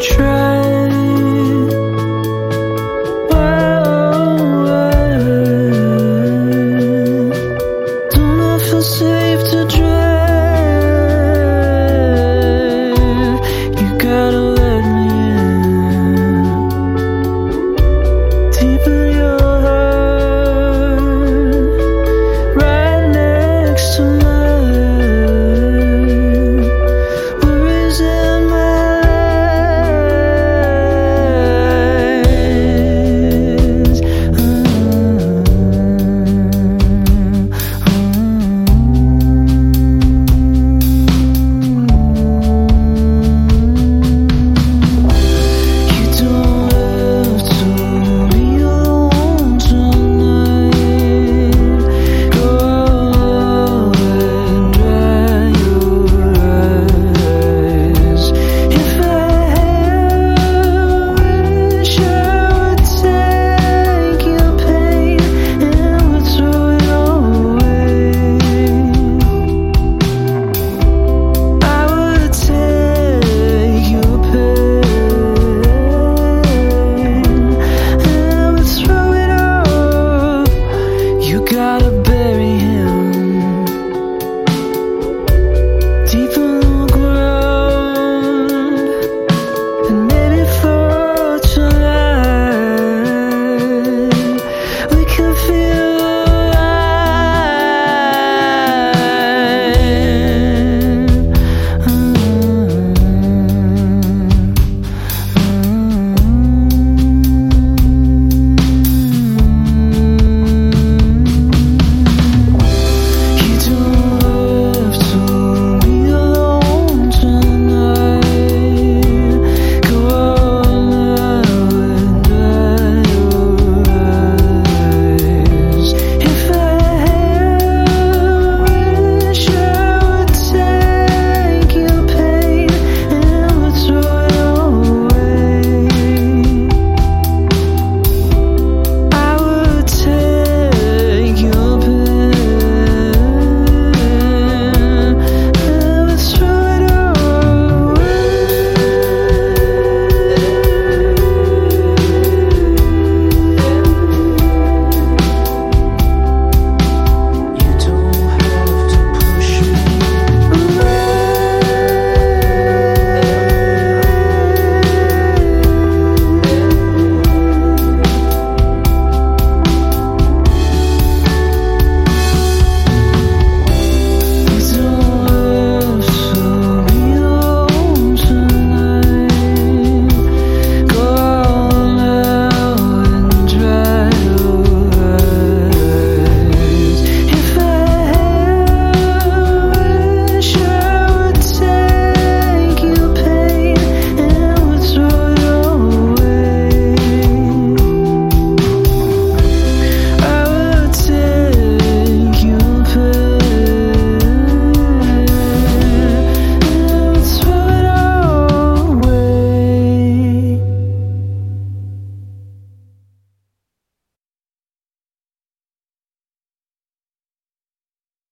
try